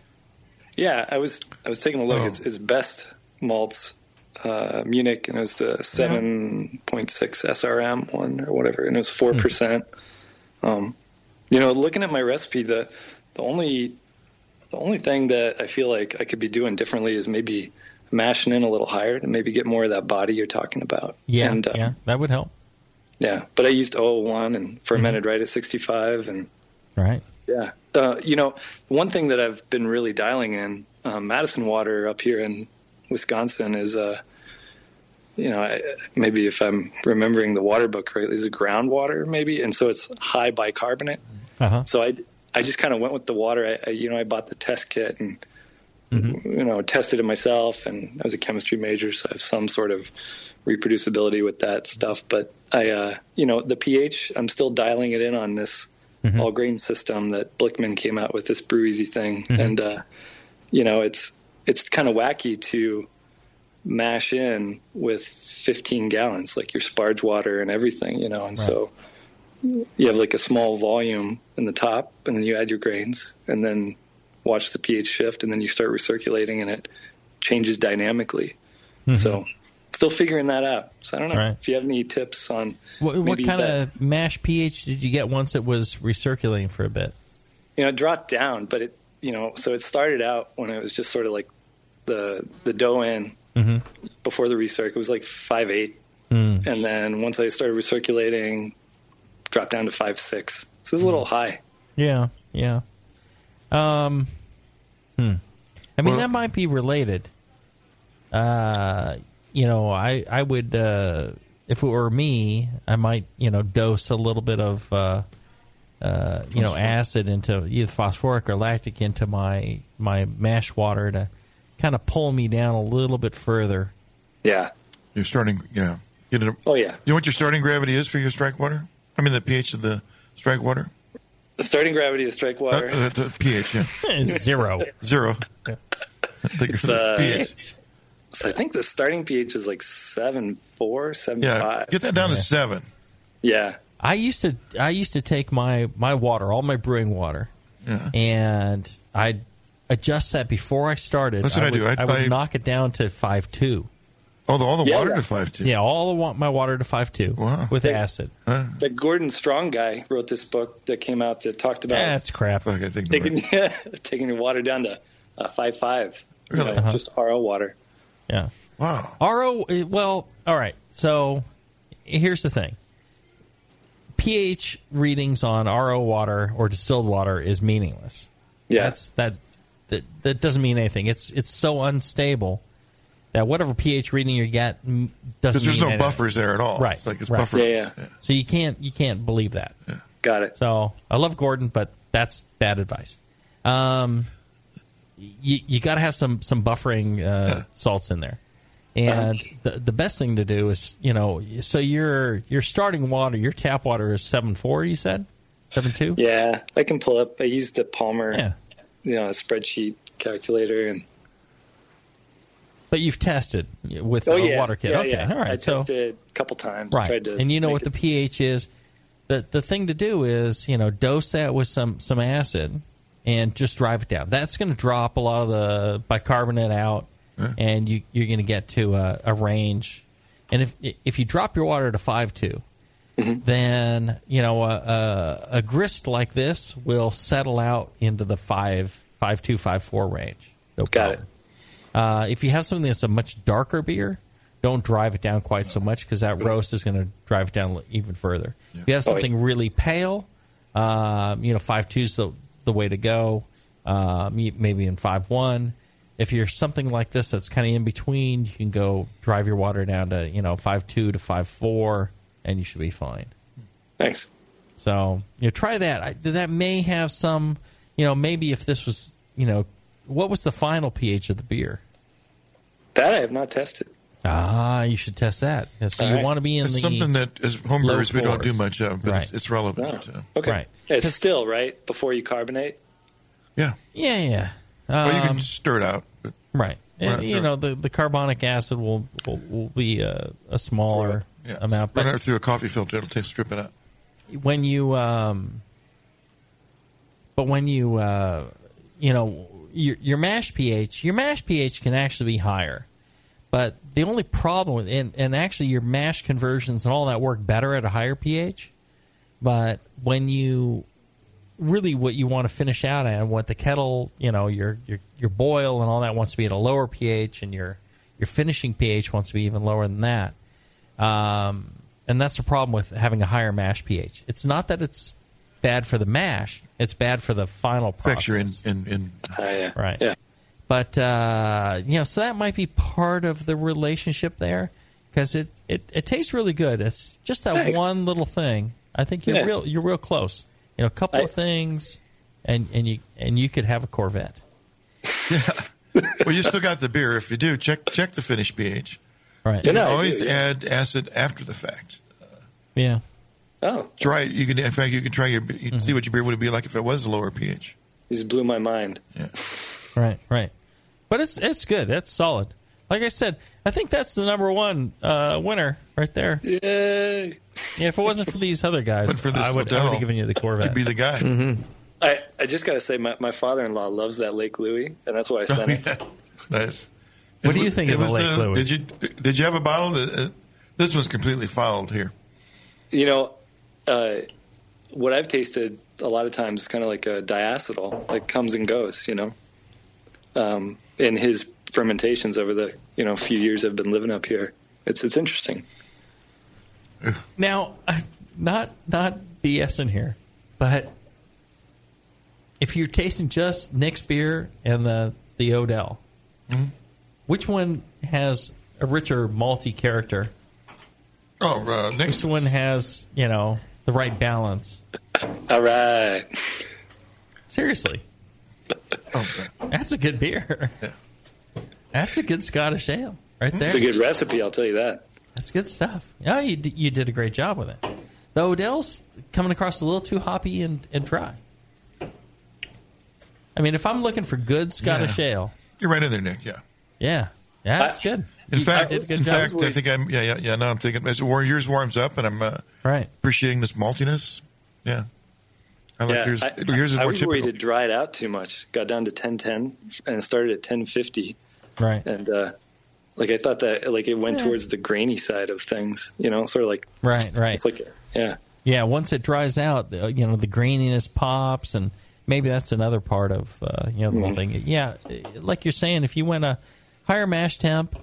Yeah, I was I was taking a look. It's, it's best malts uh, Munich, and it was the seven point six SRM one or whatever, and it was four percent. Um, you know, looking at my recipe, the the only the only thing that I feel like I could be doing differently is maybe mashing in a little higher to maybe get more of that body you're talking about. Yeah, and, uh, yeah, that would help. yeah. But I used 001 and fermented right at 65, and Right. yeah. Uh, you know, one thing that I've been really dialing in, um, Madison Water up here in Wisconsin is, uh, you know, I, maybe if I'm remembering the water book correctly, is it groundwater maybe? And so it's high bicarbonate. Uh-huh. So I, I just kind of went with the water. I, I, you know, I bought the test kit and, you know, tested it myself. And I was a chemistry major, so I have some sort of reproducibility with that stuff. But I, uh, you know, the pH, I'm still dialing it in on this all grain system that Blickman came out with this Brew Easy thing, Mhm. and uh, you know, it's it's kind of wacky to mash in with 15 gallons, like your sparge water and everything, you know, and so you have like a small volume in the top, and then you add your grains, and then watch the pH shift, and then you start recirculating, and it changes dynamically. So still figuring that out. So I don't know Right. if you have any tips on What, what maybe kind that- of mash pH did you get once it was recirculating for a bit? you know, it dropped down, but it, you know, so it started out when it was just sort of like the the dough in Mm-hmm. before the recirc. It was like five eight, Mm. and then once I started recirculating, dropped down to five six. So it's a little high. Yeah, yeah. Um, hmm. I mean, that might be related. Uh, you know, I I would uh, if it were me, I might you know dose a little bit of uh, uh, you know acid into either phosphoric or lactic into my my mash water to kind of pull me down a little bit further. Yeah. You're starting, yeah. Get it, Oh yeah. You know what your starting gravity is for your strike water? I mean, the pH of the strike water? The starting gravity of the strike water. Uh, the, the pH, yeah. Zero. Zero. The, It's, the uh, pH. So I think the starting pH is like seven four, seven Yeah, five. get that down to seven. Yeah. I used to I used to take my my water, all my brewing water, Yeah. and I'd adjust that before I started. That's what I would, do. I'd- I would I- knock it down to five two. Oh, the, all the Yeah, water yeah. to five two. Yeah, all the, wa- my water to five two Wow. with acid. The Gordon Strong guy wrote this book that came out that talked about Yeah, that's crap. Fuck, I think taking taking the water down to uh, five five. Really? You know, Uh-huh. Just RO water. Yeah. Wow. RO. Well, all right. So here's the thing. pH readings on RO water or distilled water is meaningless. Yeah. That's that. That, that doesn't mean anything. It's it's so unstable that whatever pH reading you get doesn't. Because there's mean no anything. buffers there at all. Right. It's like it's right. buffered. Yeah, yeah. So you can't you can't believe that. Got it. So I love Gordon, but that's bad advice. Um, you you got to have some some buffering uh, salts in there, and the the best thing to do is you know so your your starting water your tap water is seven four you said seven two Yeah, I can pull up. I used the Palmer, Yeah. you know, a spreadsheet calculator, and but you've tested with oh a yeah, water kit yeah, okay yeah. all right I so tested a couple times. right Tried to and you know make what it- the pH is the the thing to do is you know dose that with some some acid and just drive it down. That's going to drop a lot of the bicarbonate out and you you're going to get to a, a range. And if if you drop your water to 5.2 Mm-hmm. then you know a, a, a grist like this will settle out into the 5 5 2 5 4 range. No Got it. uh, if you have something that's a much darker beer, don't drive it down quite so much because that roast is going to drive it down even further. If you have Oh, something really pale, um, you know, five two is the the way to go. Um, you- maybe in five one. If you're something like this that's kind of in between, you can go drive your water down to you know five two to five four, and you should be fine. Thanks. So you know, try that. I, that may have some, you know, maybe if this was, you know, what was the final pH of the beer? That I have not tested. Ah, you should test that. Yeah, So All you right. want to be in It's the something that as homebrewers we don't do much of, but Right. it's, it's relevant. Okay. Right. It's 'Cause- still right before you carbonate. yeah. yeah, yeah. well, you Um, can stir it out. But right. And, you know the, the carbonic acid will will, will be a, a smaller yeah. amount, Run it through a coffee filter. It'll take strip it out. when you um, but when you uh, you know your your mash pH, your mash pH can actually be higher. But the only problem with and, and actually your mash conversions and all that work better at a higher pH. But when you really what you want to finish out at what the kettle, you know, your your your boil and all that wants to be at a lower pH and your your finishing pH wants to be even lower than that. Um, and that's the problem with having a higher mash pH. It's not that it's bad for the mash; it's bad for the final process. Affects your in, in, in Uh, yeah. Right. Yeah. But uh, you know, so that might be part of the relationship there because it, it, it tastes really good. It's just that Thanks. one little thing. I think you're Yeah. real you're real close. You know, a couple I- of things, and, and you and you could have a Corvette. Yeah. well, you still got the beer. If you do, check check the finished pH. Right. You Yeah, no, always do, yeah. add acid after the fact. Yeah. Oh, Try it. You can, in fact, you can try your you Mm-hmm. can see what your beer would be like if it was a lower pH. This blew my mind. Yeah. Right. Right. But it's it's good. It's solid. Like I said, I think that's the number one uh, winner right there. Yay! Yeah, if it wasn't for these other guys, for this I would, I would have given you the Corvette. You'd be the guy. Mm-hmm. I, I just got to say, my, my father in law loves that Lake Louie, and that's why I sent it. nice. What It do you was- think of the was lake, Louie? Did you did you have a bottle? That, uh, this one's completely fouled here. You know, uh, what I've tasted a lot of times is kind of like a diacetyl, like comes and goes. You know, um, in his fermentations over the you know few years I've been living up here, it's it's interesting. Now, I- not not BSing here, but if you're tasting just Nick's beer and the the Odell, Mm-hmm. which one has a richer malty character? Oh, uh, Nick's. Which one has you know the right balance? All right. Seriously, that's a good beer. That's a good Scottish ale right there. It's a good recipe, I'll tell you that. That's good stuff. Yeah, you, d- you did a great job with it. The Odell's coming across a little too hoppy and, and dry. I mean, if I'm looking for good Scottish Yeah. ale, You're right in there, Nick. Yeah. yeah, yeah, that's good. In You fact, did a good in job. fact, I think I'm. Yeah, yeah, yeah. Now I'm thinking as war- yours warms up, and I'm uh, right appreciating this maltiness. Yeah, I like yeah, yours. I, yours is I more was worried typical. it dried out too much. Got down to ten ten and started at ten fifty. Right. And uh, like I thought that like it went Yeah. towards the grainy side of things. You know, sort of like Right, right. It's like yeah. Yeah, once it dries out, uh, you know, the graininess pops, and maybe that's another part of uh, you know the whole Mhm. thing. Yeah, uh, like you're saying, if you went a higher mash temp,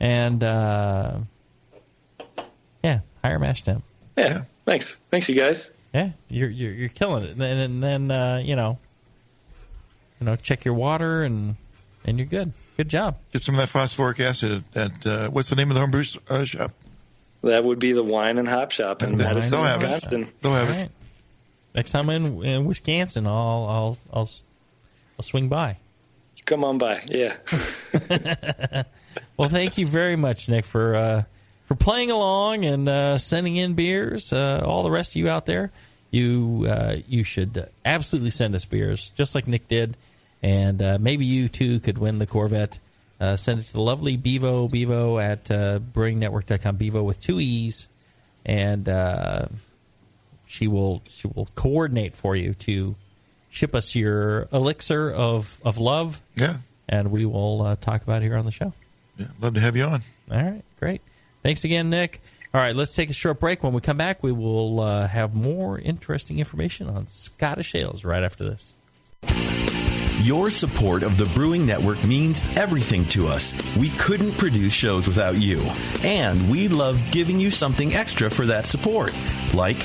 and uh, yeah, higher mash temp. yeah, Thanks, thanks, you guys. Yeah, you're you're, you're killing it. And then, and then uh, you know, you know, check your water, and and you're good. Good job. Get some of that phosphoric acid at, at uh, what's the name of the homebrew uh, shop? That would be the Wine and Hop Shop in They'll Madison, have it. Wisconsin. They'll have it. right. Next time in, in Wisconsin, I'll I'll I'll s- I'll swing by. Come on by. Yeah. Well, thank you very much, Nick, for uh, for playing along and uh, sending in beers. Uh, all the rest of you out there, you uh, you should absolutely send us beers, just like Nick did, and uh, maybe you too could win the Corvette. Uh, send it to the lovely Bevo Bevo at uh, BrewingNetwork.com. Bevo with two e's, and uh, she will she will coordinate for you to ship us your elixir of of love. Yeah. and we will uh, talk about it here on the show. Yeah, love to have you on. All right, great. Thanks again, Nick. All right, let's take a short break. When we come back, we will uh, have more interesting information on Scottish ales right after this. Your support of the Brewing Network means everything to us. We couldn't produce shows without you. And we love giving you something extra for that support, like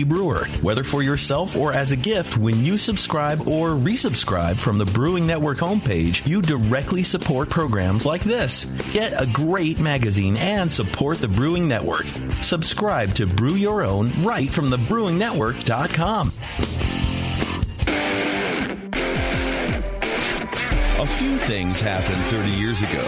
brewer, whether for yourself or as a gift. When you subscribe or resubscribe from the Brewing Network homepage, you directly support programs like this. Get a great magazine and support the Brewing Network. Subscribe to Brew Your Own right from thebrewingnetwork.com. A few things happened 30 years ago.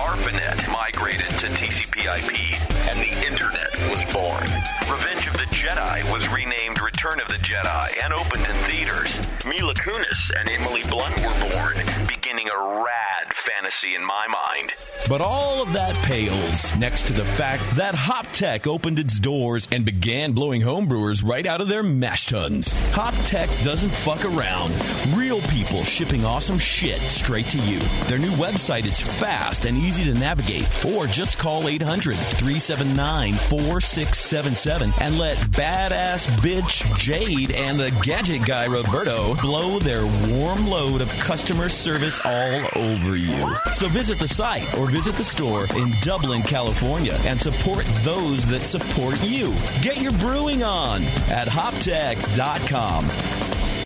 ARPANET migrated to TCP/IP, and the Internet was born. Revenge of Jedi was renamed Return of the Jedi and opened in theaters. Mila Kunis and Emily Blunt were born, beginning a rad fantasy in my mind. But all of that pales next to the fact that HopTech opened its doors and began blowing homebrewers right out of their mash tuns. HopTech doesn't fuck around. Real people shipping awesome shit straight to you. Their new website is fast and easy to navigate. Or just call 800 379 4677 and let badass bitch Jade and the gadget guy Roberto blow their warm load of customer service all over you. So visit the site or visit the store in Dublin, California and support those that support you. Get your brewing on at hoptech.com.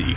easy.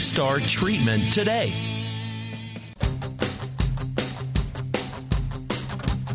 star treatment today.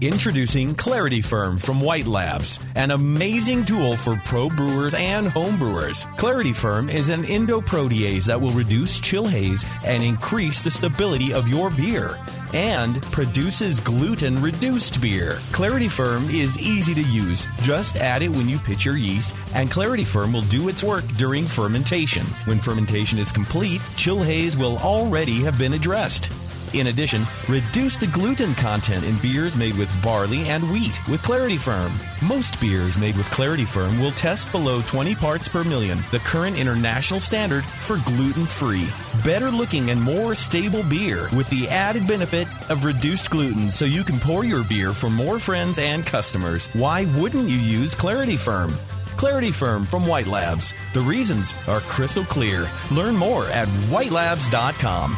Introducing Clarity Ferm from White Labs, an amazing tool for pro brewers and home brewers. Clarity Ferm is an endoprotease that will reduce chill haze and increase the stability of your beer and produces gluten reduced beer. Clarity Ferm is easy to use. Just add it when you pitch your yeast, and Clarity Ferm will do its work during fermentation. When fermentation is complete, chill haze will already have been addressed. In addition, reduce the gluten content in beers made with barley and wheat with Clarity Ferm. Most beers made with Clarity Ferm will test below 20 parts per million, the current international standard for gluten free. Better looking and more stable beer with the added benefit of reduced gluten so you can pour your beer for more friends and customers. Why wouldn't you use Clarity Ferm? Clarity Ferm from White Labs. The reasons are crystal clear. Learn more at whitelabs.com.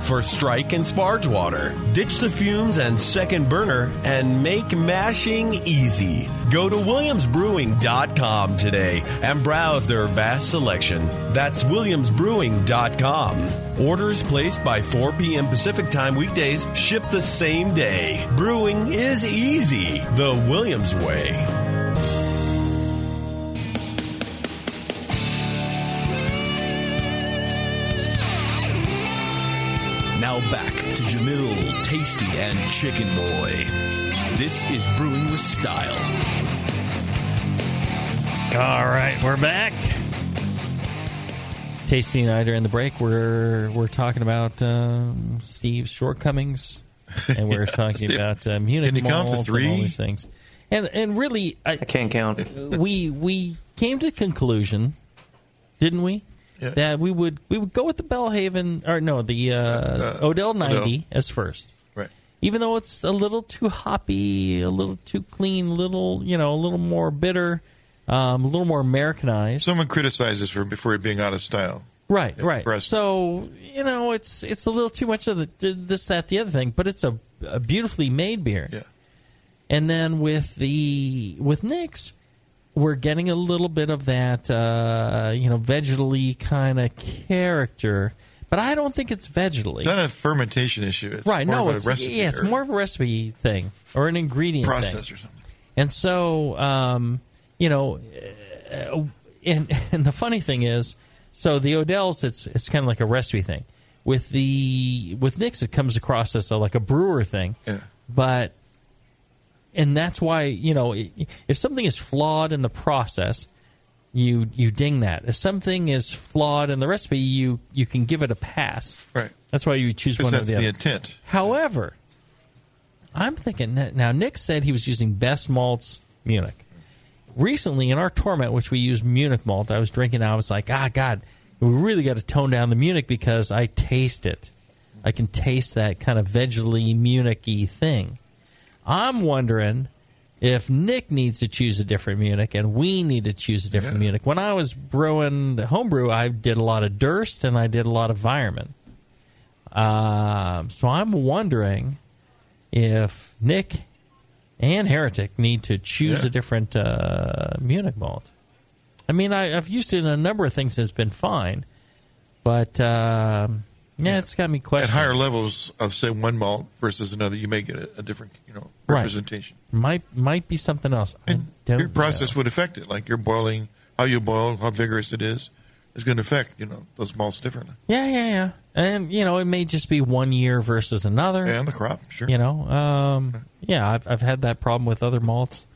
for strike and sparge water. Ditch the fumes and second burner and make mashing easy. Go to williamsbrewing.com today and browse their vast selection. That's williamsbrewing.com. Orders placed by 4 p.m. Pacific Time weekdays ship the same day. Brewing is easy the Williams way. Jamil, Tasty, and Chicken Boy. This is Brewing with Style. All right, we're back. Tasty and I during the break, we're we're talking about um, Steve's shortcomings, and we're talking about uh, Munich Can you count to malt and all three? these things. And and really, I, can't count. We we came to the conclusion, didn't we? Yeah. That we would we would go with the Belhaven or no the uh, Odell ninety Odell. as first, Right. Even though it's a little too hoppy, a little too clean, a little you know a little more bitter, um, a little more Americanized. Someone criticizes for before being out of style. Right, right. for. So you know, it's it's a little too much of the this, that, the other thing, but it's a, a beautifully made beer. Yeah. And then with the with Nick's, we're getting a little bit of that, uh, you know, vegetally kind of character. But I don't think it's vegetally. It's not a fermentation issue. It's right? more no, of a it's recipe yeah, it's more of a recipe thing or an ingredient process thing. or something. And so, um, you know, uh, and and the funny thing is, so the Odell's, it's it's kind of like a recipe thing. With the with Nick's, it comes across as a, like a brewer thing. Yeah. But and that's why you know if something is flawed in the process, you you ding that. If something is flawed in the recipe, you you can give it a pass. Right. That's why you choose one or that's the the other. intent. However, I'm thinking that- now. Nick said he was using Best Malz Munich. Recently, in our torment, which we use Munich malt, I was drinking. And I was like, ah, God, we really got to tone down the Munich because I taste it. I can taste that kind of vegetally Munich-y thing. I'm wondering if Nick needs to choose a different Munich and we need to choose a different Munich. When I was brewing the homebrew, I did a lot of Durst and I did a lot of Weyermann. Um, so I'm wondering if Nick and Heretic need to choose Yeah. a different uh, Munich malt. I mean, I, I've used it in a number of things. It's been fine, but um, yeah, it's got me At higher levels of say one malt versus another, you may get a, a different you know Right. representation. Might might be something else. Don't Your process know. would affect it. Like you're boiling, how you boil, how vigorous it is, is going to affect you know those malts differently. Yeah, yeah, yeah. And you know, it may just be one year versus another. And the crop, sure. You know, um, yeah, I've I've had that problem with other malts.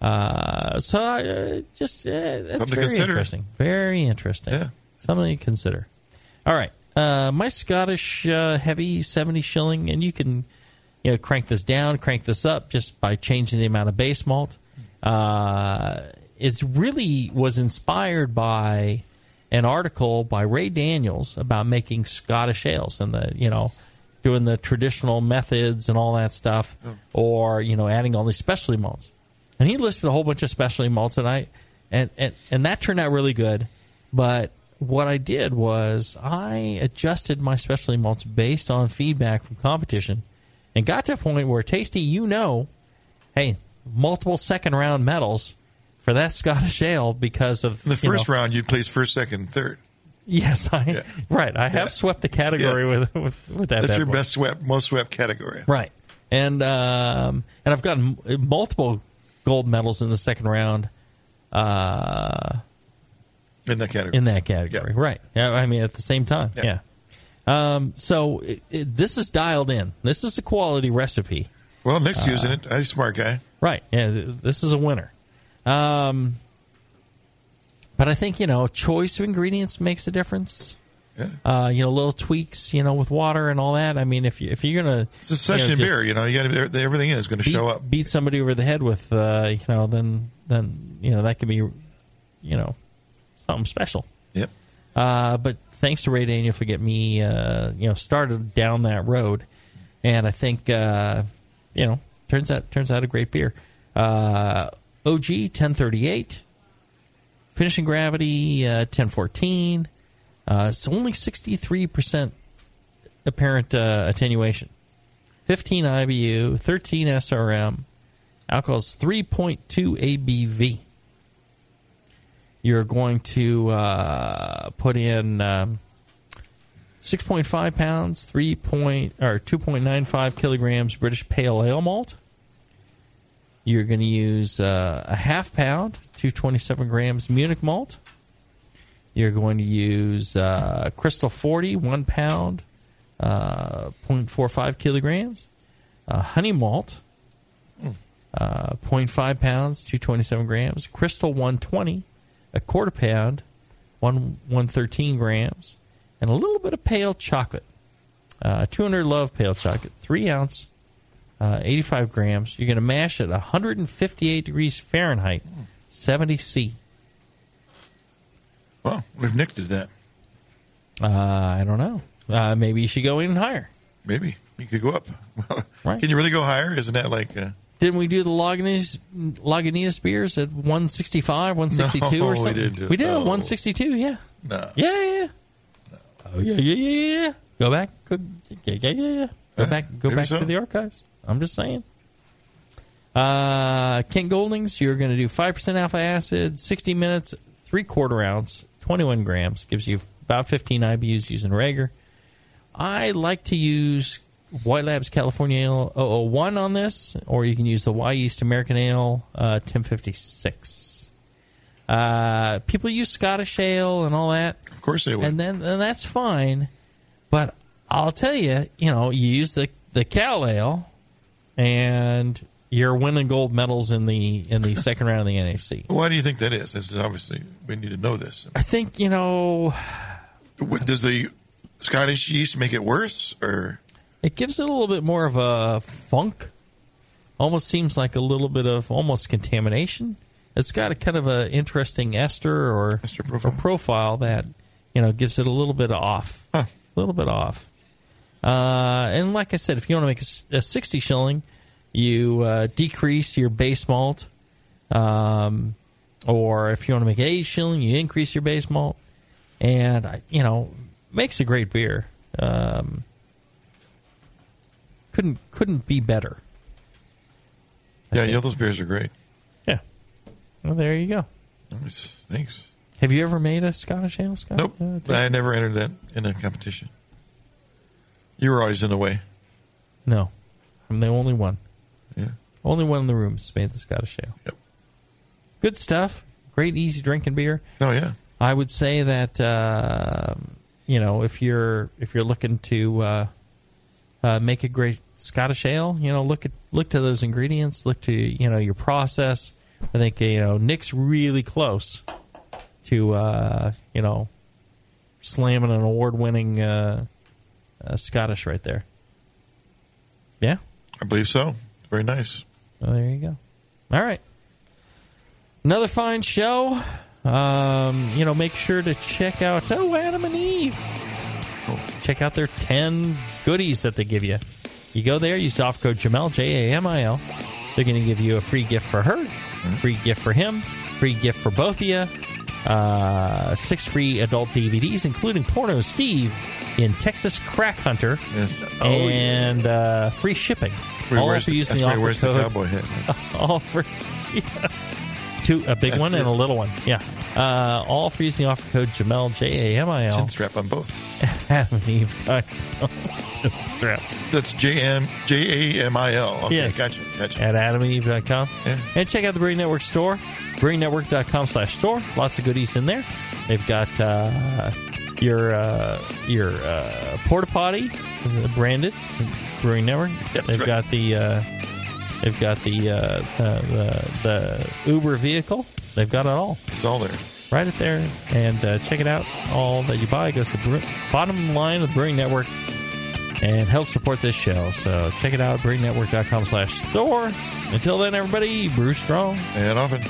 Uh, so I uh, just uh, that's Something very interesting. Very interesting. Yeah. Something to consider. All right, uh, my Scottish uh, heavy seventy shilling, and you can you know crank this down, crank this up just by changing the amount of base malt. Uh, it's really was inspired by an article by Ray Daniels about making Scottish ales and the you know doing the traditional methods and all that stuff, or you know adding all these specialty malts. And he listed a whole bunch of specialty malts, and I and and, and that turned out really good. But what I did was I adjusted my specialty malts based on feedback from competition, and got to a point where Tasty, you know, hey, multiple second round medals for that Scottish ale because of In the you first know- round, you'd place first, second, third. Yes, I right. I have swept the category Yeah. with, with with that. That's your boy. best swept, most swept category. Right. And um, and I've gotten m- multiple gold medals in the second round. Uh, in that category. In that category, right? Yeah, I mean, at the same time, yeah. Um, so it, it, this is dialed in. This is a quality recipe. Well, Nick's Uh, using it. He's a smart guy. Right. Yeah. th- This is a winner. Um, but I think you know, choice of ingredients makes a difference. Yeah. Uh, you know, little tweaks, you know, with water and all that. I mean, if you if you're gonna, It's a session you know, beer. You know, you got everything is going to show up. beat somebody over the head with, uh, you know, then then you know that could be, you know, something special. Yep. Uh, but thanks to Ray Daniel for getting me, uh, you know, started down that road, and I think, uh, you know, turns out turns out a great beer. Uh, OG ten thirty eight, finishing gravity uh, ten fourteen. Uh, it's only sixty three percent apparent uh, attenuation. 15 IBU, 13 SRM, alcohol is 3.2 ABV. You're going to uh, put in um, 6.5 pounds, 3 point, or 2.95 kilograms British Pale Ale malt. You're going to use uh, a half pound, 227 grams Munich malt. You're going to use uh, Crystal 40, one pound, uh, 0.45 kilograms. Uh, honey malt, uh, 0.5 pounds, 227 grams. Crystal 120, a quarter pound, one 113 grams. And a little bit of pale chocolate, uh, 200 love pale chocolate, 3 ounce, uh, 85 grams. You're going to mash it at 158 degrees Fahrenheit, 70 C. Well, Nick did that? Uh, I don't know. Uh, maybe you should go even higher. Maybe you could go up. Right. Can you really go higher? Isn't that like? Uh, Didn't we do the Lagunitas, Lagunitas beers at 165, 162 No, or we something? didn't do- We did no. 162, yeah. no. Yeah, yeah. Oh, yeah, yeah, yeah, yeah. Go back. Go, yeah, yeah, yeah, yeah. Go Yeah, back, go back so. to the archives. I'm just saying. Uh, Kent Goldings, you're going to do 5% alpha acid, 60 minutes, three quarter ounce, 21 grams. Gives you about 15 IBUs using Rager. I like to use White Labs California Ale 001 on this, or you can use the Wyeast American Ale uh, 1056. Uh, people use Scottish Ale and all that. Of course they would. And then and that's fine. But I'll tell you, you know, you use the, the Cal Ale and you're winning gold medals in the in the second round of the NHC. Why do you think that is? This is obviously we need to know this. I think, you know, Does the Scottish yeast make it worse, or It gives it a little bit more of a funk. Almost seems like a little bit of almost contamination. It's got a kind of an interesting ester or, or profile that you know gives it a little bit off, a little bit off. Uh, and like I said, if you want to make a sixty shilling, you uh, decrease your base malt, um, or if you want to make eight shilling, you increase your base malt, and you know makes a great beer. Um, couldn't couldn't be better. yeah, yeah, those beers are great. Yeah. Well, there you go. Nice. Thanks. Have you ever made a Scottish ale, Scott? Nope, Uh, I never entered that in a competition. You were always in the way. no, I'm the only one. Yeah. Only one in the room has made the Scottish ale. Yep. Good stuff. Great, easy drinking beer. Oh yeah. I would say that uh, you know if you're if you're looking to uh, uh, make a great Scottish ale, you know look at look to those ingredients. Look to you know your process. I think you know Nick's really close to uh, you know slamming an award-winning uh, uh, Scottish right there. Yeah. I believe so. Very nice. Well, there you go. All right. Another fine show. Um, you know, make sure to check out oh Adam and Eve. Check out their ten goodies that they give you. You go there, use off code Jamil J A M I L. They're going to give you a free gift for her, free gift for him, free gift for both of you. Uh, six free adult DVDs, including Porno Steve in Texas Crack Hunter, Yes. and uh, free shipping. he All for the- using that's the offer the code. cowboy hat. all for yeah. two a big That's one and a little one. Yeah, uh, all for using the offer code Jamil J A M I L. Chin strap on both. Adam Eve. Chin strap That's J M J A M I L. Okay, Yes. gotcha, gotcha. at adamandeve.com. Yeah. And check out the Brewing Network store, brewingnetwork.com slash store. Lots of goodies in there. They've got uh, your uh, your uh, porta potty uh, branded Brewing Network. That's they've right. got the uh, they've got the, uh, the the the Uber vehicle. They've got it all. It's all there. right it there and uh, check it out. All that you buy goes to brew- bottom line of the Brewing Network and help support this show. So check it out, brewingnetwork.com slash store. Until then, everybody, brew strong. And often.